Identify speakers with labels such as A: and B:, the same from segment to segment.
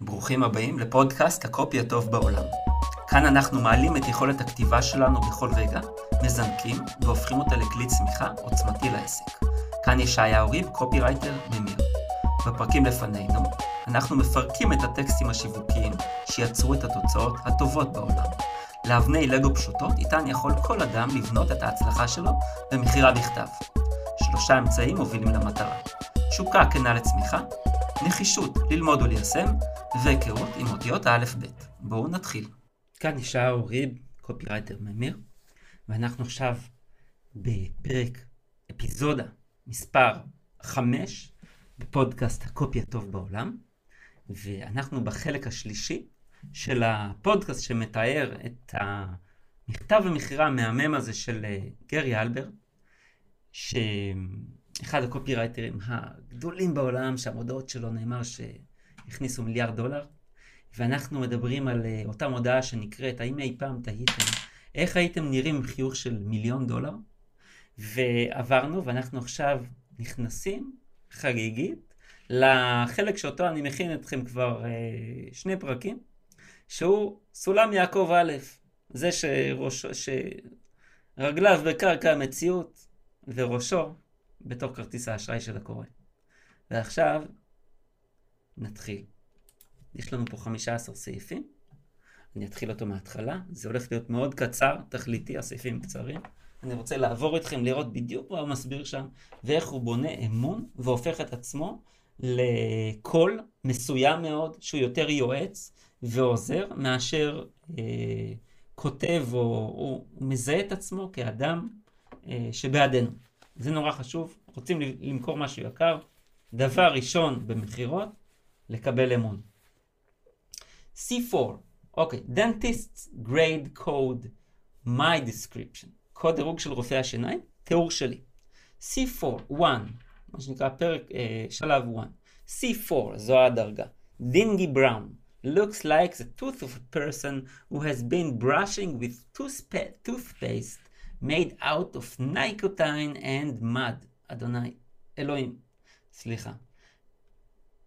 A: ברוכים הבאים לפודקאסט הקופי הטוב בעולם. כאן אנחנו מעלים את יכולת הכתיבה שלנו בכל רגע, מזנקים והופכים אותה לכלי צמיחה עוצמתי לעסק. כאן ישעיהו ריב, קופירייטר ממיר. בפרקים לפנינו, אנחנו מפרקים את הטקסטים השיווקיים שיצרו את התוצאות הטובות בעולם. לאבני לגו פשוטות, איתן יכול כל אדם לבנות את ההצלחה שלו במכירה בכתב. שלושה אמצעים מובילים למטרה. תשוקה כנה לצמיחה, נחישות ללמוד וליישם, והיכרות עם אותיות האלף-בית. בואו נתחיל. כאן ישעיהו ריב, קופירייטר ממיר, ואנחנו עכשיו בפרק, אפיזודה מספר 5 בפודקאסט הקופי הטוב בעולם, ואנחנו בחלק השלישי של הפודקאסט שמתאר את המכתב המכירה המהמם הזה של אה, גרי אלברט, שאחד הקופירייטרים הגדולים בעולם, שהמודעות שלו נאמר שהכניסו מיליארד דולר, ואנחנו מדברים על אה, אותה מודעה שנקראת, האם אי פעם תהיתם, איך הייתם נראים עם חיוך של מיליון דולר? ועברנו, ואנחנו עכשיו נכנסים חגיגית לחלק שאותו אני מכין אתכם כבר אה, שני פרקים, שהוא סולם יעקב א', זה שראש, שרגליו בקרקע המציאות וראשו בתוך כרטיס האשראי של הקורא. ועכשיו נתחיל. יש לנו פה 15 סעיפים. אני אתחיל אותו מההתחלה. זה הולך להיות מאוד קצר, תכליתי, הסעיפים קצרים. אני רוצה לעבור איתכם, לראות בדיוק מה הוא מסביר שם, ואיך הוא בונה אמון והופך את עצמו לקול מסוים מאוד, שהוא יותר יועץ ועוזר, מאשר אה, כותב או הוא מזהה את עצמו כאדם אה, שבעדנו. זה נורא חשוב, רוצים למכור משהו יקר, דבר ראשון במכירות, לקבל אמון. C4, אוקיי, okay. Dentist's Grade Code, My Description, קוד דירוג של רופאי השיניים, תיאור שלי. C4, 1, מה שנקרא פרק, אה, שלב 1. C4, זו הדרגה. דינגי בראון, looks like the tooth of a person who has been brushing with toothpaste made out of nicotine and mud. אדוני, אלוהים, סליחה.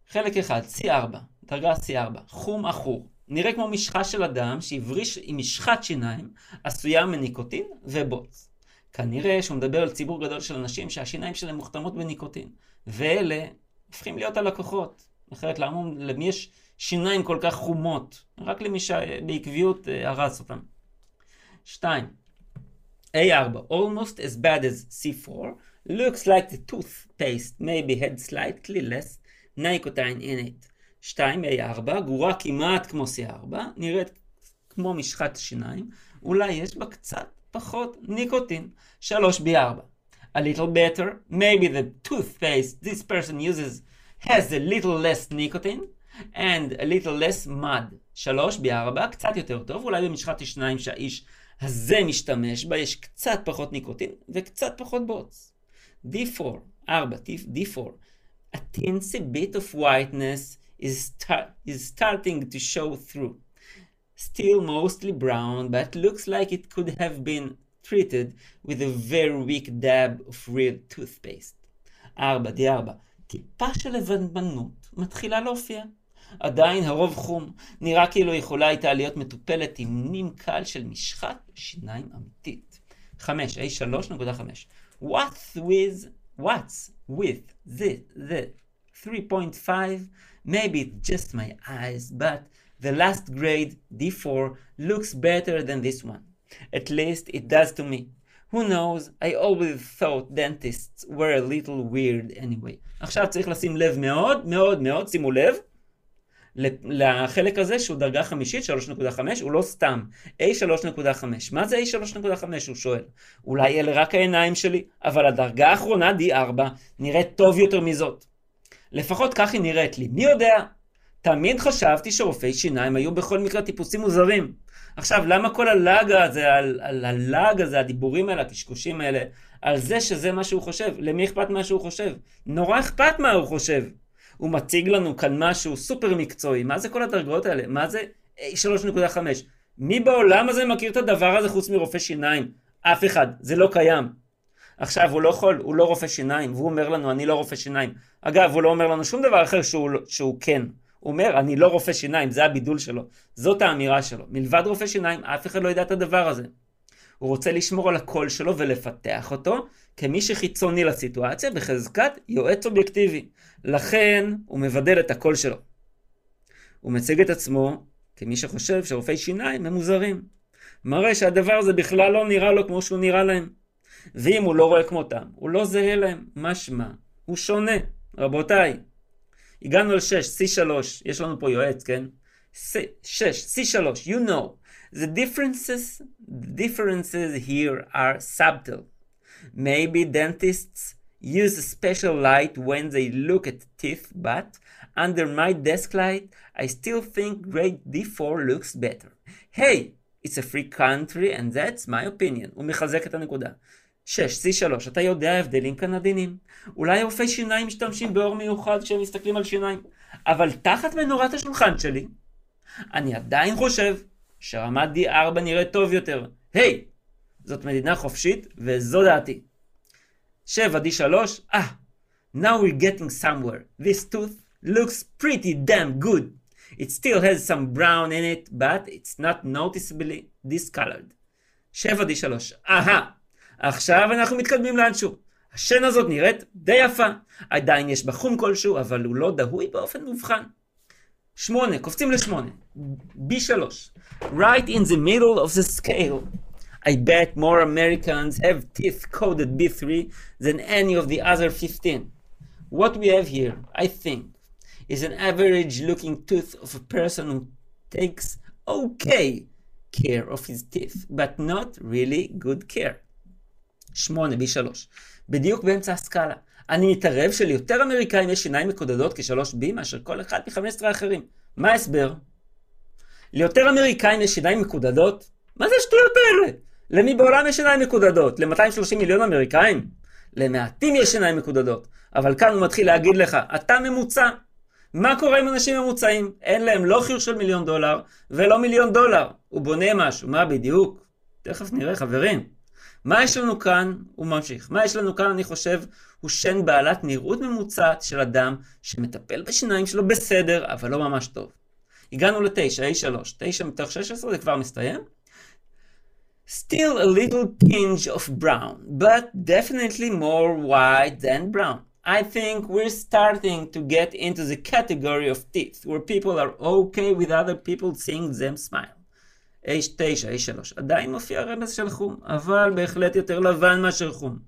A: חלק אחד, C4, דרגה C4, חום עכור. נראה כמו משחה של אדם שהבריש עם משחת שיניים עשויה מניקוטין ובוץ. כנראה שהוא מדבר על ציבור גדול של אנשים שהשיניים שלהם מוכתמות בניקוטין. ואלה הופכים להיות הלקוחות. אחרת למה, למי יש שיניים כל כך חומות? רק למי שבעקביות אה, הרס אותם. שתיים, A4, almost as bad as C4, looks like the toothpaste maybe had slightly less nicotine in it. 2A4, גורה כמעט כמו C4, נראית כמו משחת שיניים, אולי יש בה קצת פחות ניקוטין. 3B4, a little better, maybe the toothpaste this person uses has a little less nicotine and a little less mud. 3B4, קצת יותר טוב, אולי במשחת השיניים שהאיש הזה משתמש בה, יש קצת פחות ניקוטין וקצת פחות בוץ. D4, 4, D4, a teensy bit of whiteness is, is starting to show through. Still mostly brown, but looks like it could have been treated with a very weak dab of real toothpaste. 4, D4, טיפה של לבנמנות מתחילה להופיע. עדיין הרוב חום, נראה כאילו יכולה הייתה להיות מטופלת עם נים קל של משחת שיניים אמיתית. 5, A3.5 What's with, what's with the, the 3.5? Maybe it's just my eyes, but the last grade, D4, looks better than this one. At least it does to me. Who knows, I always thought dentists were a little weird anyway. עכשיו צריך לשים לב מאוד, מאוד, מאוד, שימו לב, לחלק הזה שהוא דרגה חמישית 3.5 הוא לא סתם. A3.5 מה זה A3.5 הוא שואל. אולי אלה רק העיניים שלי אבל הדרגה האחרונה D4 נראית טוב יותר מזאת. לפחות כך היא נראית לי. מי יודע? תמיד חשבתי שרופאי שיניים היו בכל מקרה טיפוסים מוזרים. עכשיו למה כל הלאג הזה על, הלאג הזה הדיבורים האלה הקשקושים האלה על זה שזה מה שהוא חושב? למי אכפת מה שהוא חושב? נורא אכפת מה הוא חושב הוא מציג לנו כאן משהו סופר מקצועי. מה זה כל הדרגות האלה? מה זה 3.5? מי בעולם הזה מכיר את הדבר הזה חוץ מרופא שיניים? אף אחד. זה לא קיים. עכשיו, הוא לא יכול, הוא לא רופא שיניים, והוא אומר לנו, אני לא רופא שיניים. אגב, הוא לא אומר לנו שום דבר אחר שהוא, שהוא כן. הוא אומר, אני לא רופא שיניים, זה הבידול שלו. זאת האמירה שלו. מלבד רופא שיניים, אף אחד לא ידע את הדבר הזה. הוא רוצה לשמור על הקול שלו ולפתח אותו כמי שחיצוני לסיטואציה בחזקת יועץ אובייקטיבי. לכן הוא מבדל את הקול שלו. הוא מציג את עצמו כמי שחושב שרופאי שיניים הם מוזרים. מראה שהדבר הזה בכלל לא נראה לו כמו שהוא נראה להם. ואם הוא לא רואה כמותם, הוא לא זהה להם. משמע, הוא שונה. רבותיי, הגענו ל-6, C3, יש לנו פה יועץ, כן? 6, C3, you know. The differences, the differences here are subtle. Maybe dentists use a special light when they look at teeth, but under my desk light, I still think grade D4 looks better. Hey, it's a free country and that's my opinion. הוא מחזק את הנקודה. 6, C3, אתה יודע הבדלים קנדיניים. אולי רופאי שיניים משתמשים באור מיוחד כשהם מסתכלים על שיניים, אבל תחת מנורת השולחן שלי, אני עדיין חושב שרמת D4 נראית טוב יותר. היי, hey, זאת מדינה חופשית, וזו דעתי. 7 D3, אה, ah, now we're getting somewhere. This tooth looks pretty damn good. It still has some brown in it, but it's not noticeably discolored. 7 D3, אהה, עכשיו אנחנו מתקדמים לאנשהו. השן הזאת נראית די יפה. עדיין יש בה חום כלשהו, אבל הוא לא דהוי באופן מובחן. 8, קופצים ל-8. B3. Right in the middle of the scale. I bet more Americans have teeth coded B3 than any of the other 15. What we have here, I think, is an average looking tooth of a person who takes okay care of his teeth, but not really good care. 8 B3. בדיוק באמצע הסקאלה. אני מתערב שליותר אמריקאים יש שיניים מקודדות כ-3B מאשר כל אחד מ-15 האחרים. מה ההסבר? ליותר אמריקאים יש שיניים מקודדות? מה זה השטויות האלה? למי בעולם יש שיניים מקודדות? ל-230 מיליון אמריקאים? למעטים יש שיניים מקודדות. אבל כאן הוא מתחיל להגיד לך, אתה ממוצע. מה קורה עם אנשים ממוצעים? אין להם לא חיוך של מיליון דולר ולא מיליון דולר. הוא בונה משהו, מה בדיוק? תכף נראה, חברים. מה יש לנו כאן? הוא ממשיך. מה יש לנו כאן, אני חושב, הוא שן בעלת נראות ממוצעת של אדם שמטפל בשיניים שלו בסדר, אבל לא ממש טוב. הגענו לתשע, A3. תשע מתוך 16 זה כבר מסתיים. Still a little tinge of brown, but definitely more white than brown. I think we're starting to get into the category of teeth, where people are okay with other people seeing them smile. H9, H3, עדיין מופיע רמז של חום, אבל בהחלט יותר לבן מאשר חום.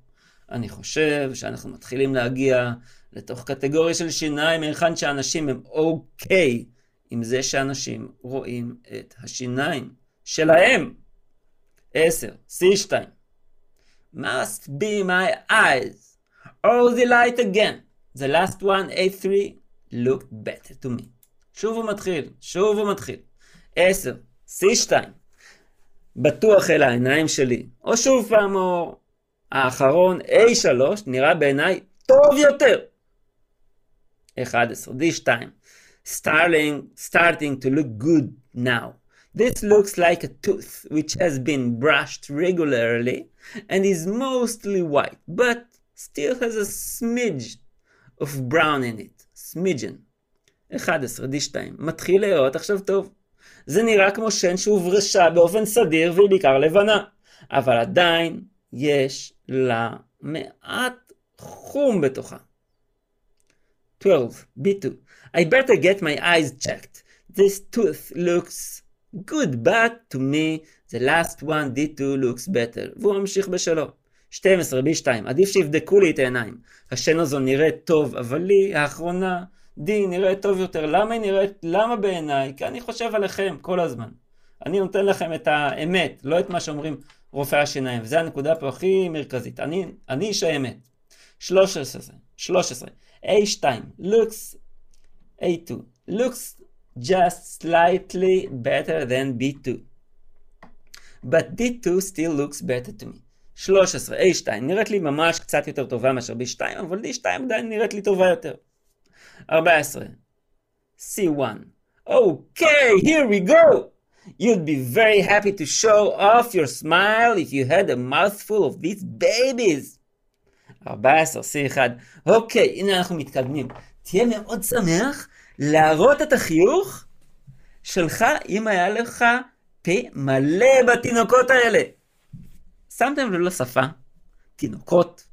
A: אני חושב שאנחנו מתחילים להגיע לתוך קטגוריה של שיניים, היכן שאנשים הם אוקיי עם זה שאנשים רואים את השיניים שלהם. 10, C2. must be my eyes. All the light again. The last one, A3, looked better to me. שוב הוא מתחיל, שוב הוא מתחיל. 10, C2. בטוח אל העיניים שלי. או שוב פעם, או האחרון, A3, נראה בעיניי טוב יותר. 11, D2. Starting, starting to look good now. This looks like a tooth which has been brushed regularly and is mostly white, but still has a smidge of brown in it. smidgen. 11, D2. מתחיל להיראות עכשיו טוב. זה נראה כמו שן שהוברשה באופן סדיר והיא בעיקר לבנה, אבל עדיין יש לה מעט חום בתוכה. 12. B2. I better get my eyes checked. This tooth looks good, but to me the last one D2 looks better. והוא ממשיך בשלו. 12. B2. עדיף שיבדקו לי את העיניים. השן הזו נראית טוב, אבל לי, האחרונה, D נראית טוב יותר. למה היא נראית? למה בעיניי? כי אני חושב עליכם כל הזמן. אני נותן לכם את האמת, לא את מה שאומרים רופאי השיניים. וזו הנקודה פה הכי מרכזית. אני, אני איש האמת. 13. 13. A2. looks A2. looks just slightly better than B2. But D2 still looks better to me. 13, A2, נראית לי ממש קצת יותר טובה מאשר B2, אבל D2 עדיין נראית לי טובה יותר. 14. C1. Okay, here we go! You'd be very happy to show off your smile if you had a mouthful of these babies. 14, C1. אוקיי, הנה אנחנו מתקדמים. תהיה מאוד שמח להראות את החיוך שלך אם היה לך פה מלא בתינוקות האלה. שמתם לב לשפה? תינוקות.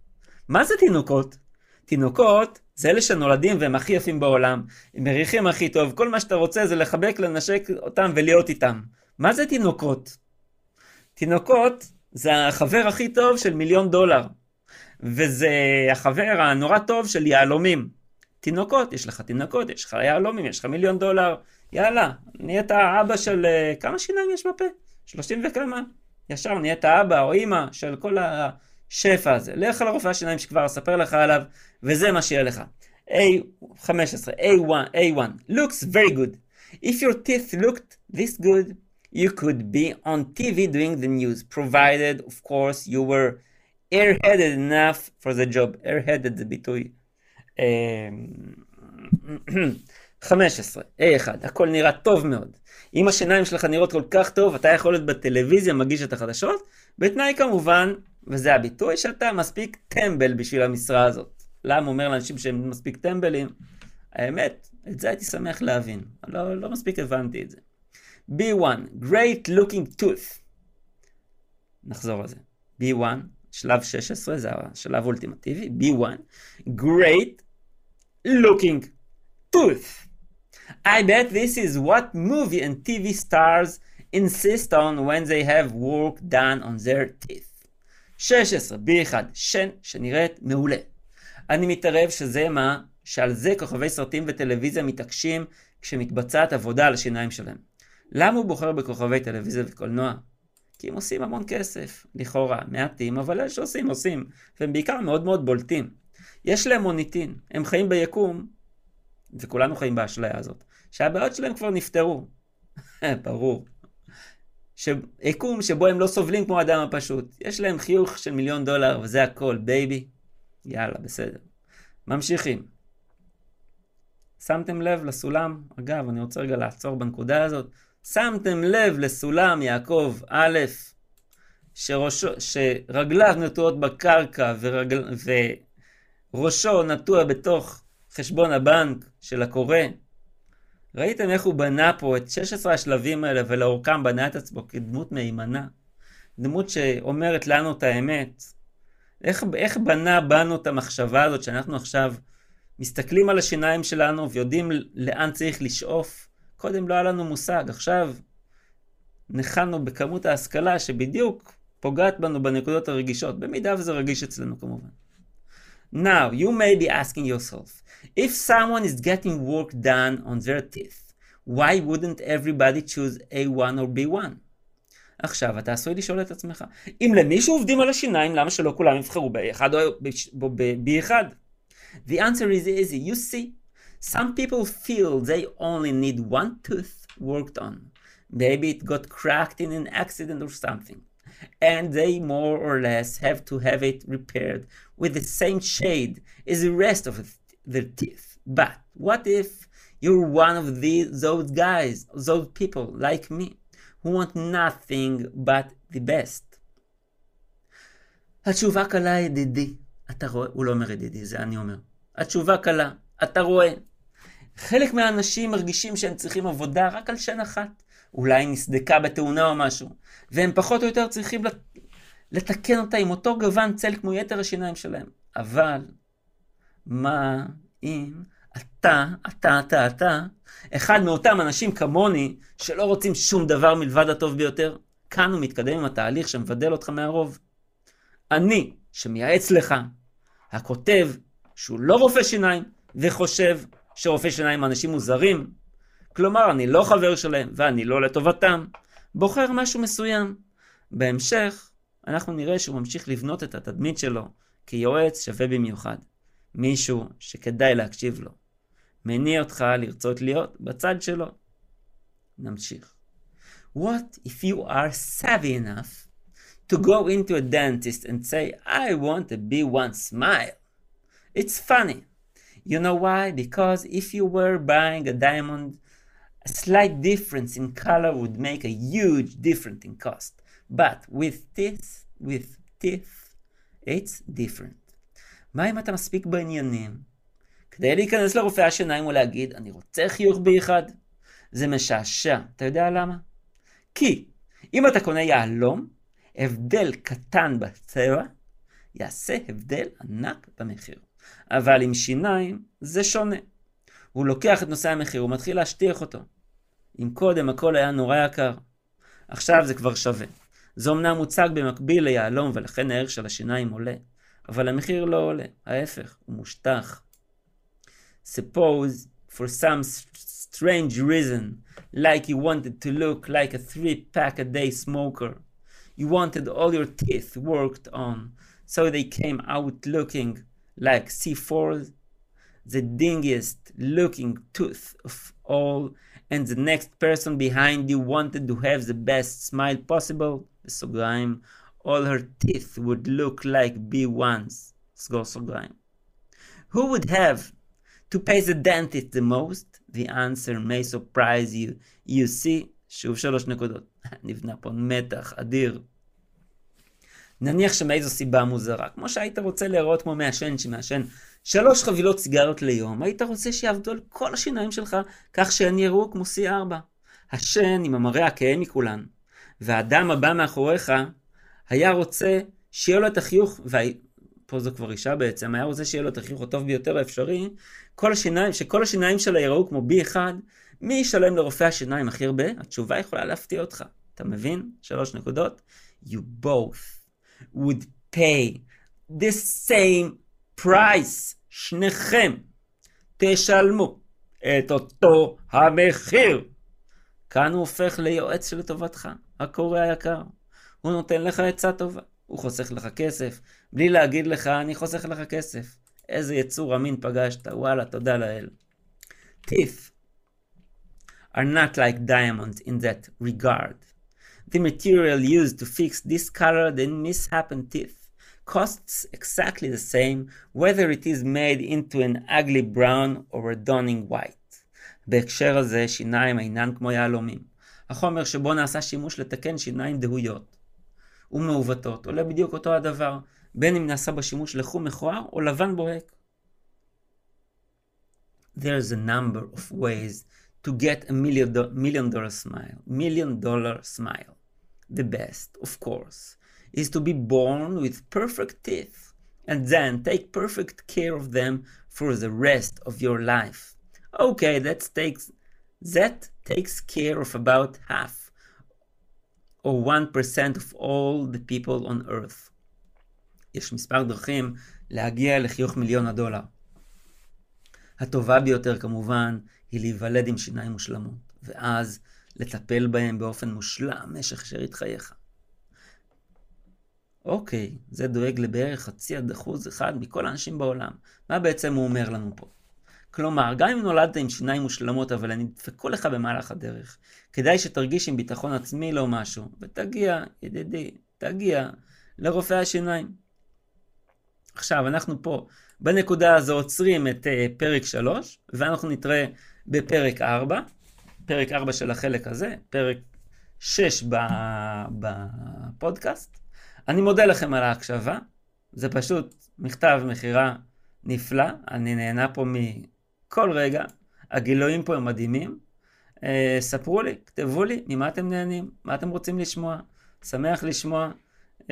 A: מה זה תינוקות? תינוקות זה אלה שנולדים והם הכי יפים בעולם, הם מריחים הכי טוב, כל מה שאתה רוצה זה לחבק, לנשק אותם ולהיות איתם. מה זה תינוקות? תינוקות זה החבר הכי טוב של מיליון דולר, וזה החבר הנורא טוב של יהלומים. תינוקות, יש לך תינוקות, יש לך יהלומים, יש לך מיליון דולר, יאללה, נהיית אבא של... אה, כמה שיניים יש בפה? שלושים וכמה? ישר נהיית אבא או אימא של כל השפע הזה. לך לרופא השיניים שכבר אספר לך עליו, וזה מה שיהיה לך. A15, A1, A1, looks very good. If your teeth looked this good, you could be on TV doing the news, provided, of course, you were airheaded enough for the job. airheaded זה ביטוי. 15, A1, הכל נראה טוב מאוד. אם השיניים שלך נראות כל כך טוב, אתה יכול להיות בטלוויזיה, מגיש את החדשות, בתנאי כמובן, וזה הביטוי, שאתה מספיק טמבל בשביל המשרה הזאת. למה אומר לאנשים שהם מספיק טמבלים? האמת, את זה הייתי שמח להבין. לא, לא מספיק הבנתי את זה. B1, Great Looking Tooth. נחזור על זה. B1, שלב 16, זה השלב האולטימטיבי. B1, Great Looking Tooth. I bet this is what movie and TV stars insist on when they have work done on their teeth. 16, B1, שן שנראית מעולה. אני מתערב שזה מה שעל זה כוכבי סרטים וטלוויזיה מתעקשים כשמתבצעת עבודה על השיניים שלהם. למה הוא בוחר בכוכבי טלוויזיה וקולנוע? כי הם עושים המון כסף, לכאורה, מעטים, אבל אלה שעושים, עושים, והם בעיקר מאוד מאוד בולטים. יש להם מוניטין, הם חיים ביקום, וכולנו חיים באשליה הזאת, שהבעיות שלהם כבר נפתרו. ברור. יקום שבו הם לא סובלים כמו האדם הפשוט. יש להם חיוך של מיליון דולר, וזה הכל, baby. יאללה, בסדר. ממשיכים. שמתם לב לסולם? אגב, אני רוצה רגע לעצור בנקודה הזאת. שמתם לב לסולם יעקב א', שראשו, שרגליו נטועות בקרקע ורגל, וראשו נטוע בתוך חשבון הבנק של הקורא. ראיתם איך הוא בנה פה את 16 השלבים האלה ולאורכם בנה את עצמו כדמות מהימנה? דמות שאומרת לנו את האמת. איך, איך בנה בנו את המחשבה הזאת שאנחנו עכשיו מסתכלים על השיניים שלנו ויודעים לאן צריך לשאוף? קודם לא היה לנו מושג, עכשיו ניחנו בכמות ההשכלה שבדיוק פוגעת בנו בנקודות הרגישות, במידה וזה רגיש אצלנו כמובן. Now, you may be asking yourself, if someone is getting work done on their teeth, why wouldn't everybody choose A1 or B1? עכשיו, אתה עשוי לשאול את עצמך, אם למישהו עובדים על השיניים, למה שלא כולם יבחרו ב-A1 או ב-B1? The answer is easy. You see, some people feel they only need one tooth worked on. Maybe it got cracked in an accident or something. and they more or less have to have it repaired with the same shade as the rest of their teeth. But what if you're one of these, those guys, those people like me, who want nothing but the best? התשובה קלה ידידי. אתה רואה? הוא לא אומר ידידי, זה אני אומר. התשובה קלה. אתה רואה. חלק מהאנשים מרגישים שהם צריכים עבודה רק על שן אחת. אולי נסדקה בתאונה או משהו, והם פחות או יותר צריכים לתקן אותה עם אותו גוון צל כמו יתר השיניים שלהם. אבל, מה אם אתה, אתה, אתה, אתה, אחד מאותם אנשים כמוני, שלא רוצים שום דבר מלבד הטוב ביותר? כאן הוא מתקדם עם התהליך שמבדל אותך מהרוב. אני, שמייעץ לך, הכותב שהוא לא רופא שיניים, וחושב שרופא שיניים אנשים מוזרים, כלומר, אני לא חבר שלהם ואני לא לטובתם. בוחר משהו מסוים. בהמשך, אנחנו נראה שהוא ממשיך לבנות את התדמית שלו כיועץ שווה במיוחד. מישהו שכדאי להקשיב לו. מניע אותך לרצות להיות בצד שלו. נמשיך. What if you are savvy enough to go into a dentist and say, I want a B1 smile? It's funny. You know why? Because if you were buying a diamond A slight difference in color would make a huge difference in cost. But with teeth, with teeth, it's different. מה אם אתה מספיק בעניינים כדי להיכנס לרופא השיניים ולהגיד, אני רוצה חיוך ב-1. זה משעשע. אתה יודע למה? כי אם אתה קונה יהלום, הבדל קטן בצבע יעשה הבדל ענק במחיר. אבל עם שיניים זה שונה. הוא לוקח את נושא המחיר, הוא מתחיל להשטיח אותו. אם קודם הכל היה נורא יקר, עכשיו זה כבר שווה. זה אמנם מוצג במקביל ליהלום ולכן הערך של השיניים עולה, אבל המחיר לא עולה, ההפך, הוא מושטח. Suppose for some strange reason, like you wanted to look like a three pack a day smoker, you wanted all your teeth worked on, so they came out looking like C4s, the dingiest looking tooth of all, and the next person behind you wanted to have the best smile possible, בסוגריים, all her teeth would look like B1s, סגור סוגריים. Who would have to pay the dentist the most? The answer may surprise you. You see, שוב שלוש נקודות. נבנה פה מתח אדיר. נניח שמאיזו סיבה מוזרה, כמו שהיית רוצה להיראות כמו מעשן שמעשן שלוש חבילות סיגריות ליום, היית רוצה שיעבדו על כל השיניים שלך כך שהן יראו כמו C4. השן עם המראה הכהה מכולן, והאדם הבא מאחוריך היה רוצה שיהיה לו את החיוך, ופה זו כבר אישה בעצם, היה רוצה שיהיה לו את החיוך הטוב ביותר האפשרי, כל השיניים, שכל השיניים שלה יראו כמו B1, מי ישלם לרופא השיניים הכי הרבה? התשובה יכולה להפתיע אותך. אתה מבין? שלוש נקודות. You both would pay the same price. שניכם תשלמו את אותו המחיר. כאן הוא הופך ליועץ שלטובתך, הקורא היקר. הוא נותן לך עצה טובה, הוא חוסך לך כסף, בלי להגיד לך, אני חוסך לך כסף. איזה יצור אמין פגשת, וואלה, תודה לאל. Teeth are not like diamonds in that regard. The material used to fix discolored and misshapen teeth costs exactly the same whether it is made into an ugly brown or a dawning white. בהקשר הזה, שיניים אינן כמו יהלומים. החומר שבו נעשה שימוש לתקן שיניים דהויות ומעוותות עולה בדיוק אותו הדבר, בין אם נעשה בשימוש לחום מכוער או לבן בוהק. There's a number of ways to get a million, do- million dollar smile. Million dollar smile. The best, of course, is to be born with perfect teeth and then take perfect care of them for the rest of your life. Okay, that takes that takes care of about half or 1% of all the people on earth. יש מספר דרכים להגיע לחיוך מיליון הדולר. הטובה ביותר כמובן היא להיוולד עם שיניים מושלמות, ואז לטפל בהם באופן מושלם משך שארית חייך. אוקיי, זה דואג לבערך חצי עד אחוז אחד מכל האנשים בעולם. מה בעצם הוא אומר לנו פה? כלומר, גם אם נולדת עם שיניים מושלמות, אבל הן נדפקו לך במהלך הדרך, כדאי שתרגיש עם ביטחון עצמי לא משהו, ותגיע, ידידי, תגיע לרופא השיניים. עכשיו, אנחנו פה בנקודה הזו עוצרים את uh, פרק 3, ואנחנו נתראה בפרק 4, פרק 4 של החלק הזה, פרק 6 בפודקאסט. אני מודה לכם על ההקשבה, זה פשוט מכתב מכירה נפלא, אני נהנה פה מכל רגע, הגילויים פה הם מדהימים. אה, ספרו לי, כתבו לי, ממה אתם נהנים, מה אתם רוצים לשמוע, שמח לשמוע. אה,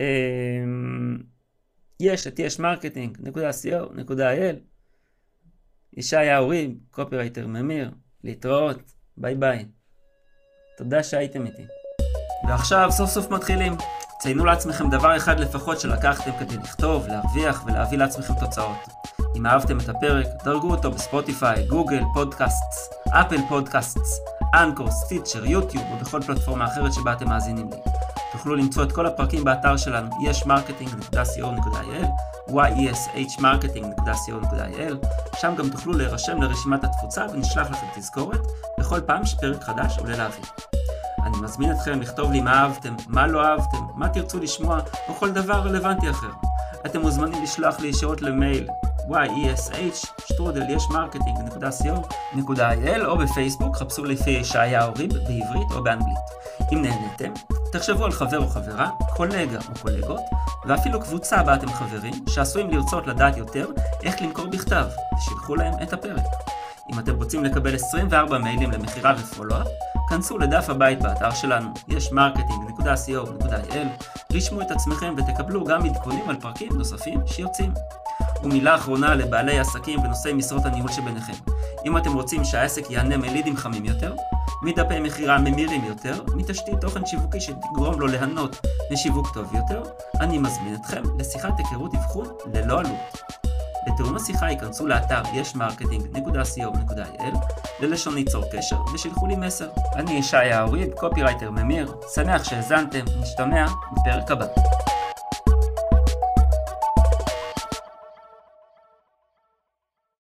A: ישי at yeshmarketing.co.il ישי האורי, קופירייטר ממיר, להתראות, ביי ביי. תודה שהייתם איתי. ועכשיו סוף סוף מתחילים. ציינו לעצמכם דבר אחד לפחות שלקחתם כדי לכתוב, להרוויח ולהביא לעצמכם תוצאות. אם אהבתם את הפרק, דרגו אותו בספוטיפיי, Google Podcasts, Apple Podcasts, Anchor, Stitcher, יוטיוב או בכל פלטפורמה אחרת שבה אתם מאזינים לי. תוכלו למצוא את כל הפרקים באתר שלנו yeshmarketing.co.il yeshmarketing.co.il שם גם תוכלו להירשם לרשימת התפוצה ונשלח לכם תזכורת בכל פעם שפרק חדש עולה לאוויר. אני מזמין אתכם לכתוב לי מה אהבתם, מה לא אהבתם, מה תרצו לשמוע או כל דבר רלוונטי אחר. אתם מוזמנים לשלוח לי ישירות למייל yesh.marketing.co.il או בפייסבוק, חפשו לפי ישעיה אורי בעברית או באנגלית. אם נהנתם, תחשבו על חבר או חברה, קולגה או קולגות, ואפילו קבוצה בה אתם חברים, שעשויים לרצות לדעת יותר איך למכור בכתב, ושילחו להם את הפרק. אם אתם רוצים לקבל 24 מיילים למכירה ופולו-אפ, כנסו לדף הבית באתר שלנו, יש marketing.co.il, רשמו את עצמכם ותקבלו גם עדכונים על פרקים נוספים שיוצאים. ומילה אחרונה לבעלי עסקים ונושאי משרות הניהול שביניכם. אם אתם רוצים שהעסק יענה מלידים חמים יותר, מדפי מכירה ממירים יותר, מתשתית תוכן שיווקי שתגרום לו ליהנות משיווק טוב יותר, אני מזמין אתכם לשיחת היכרות אבחון ללא עלות. לתיאום השיחה היכנסו לאתר yeshmarketing.co.il ללשונית צור קשר ושילחו לי מסר. אני ישי האוריד, קופירייטר ממיר, שמח שהאזנתם, נשתמע בפרק הבא.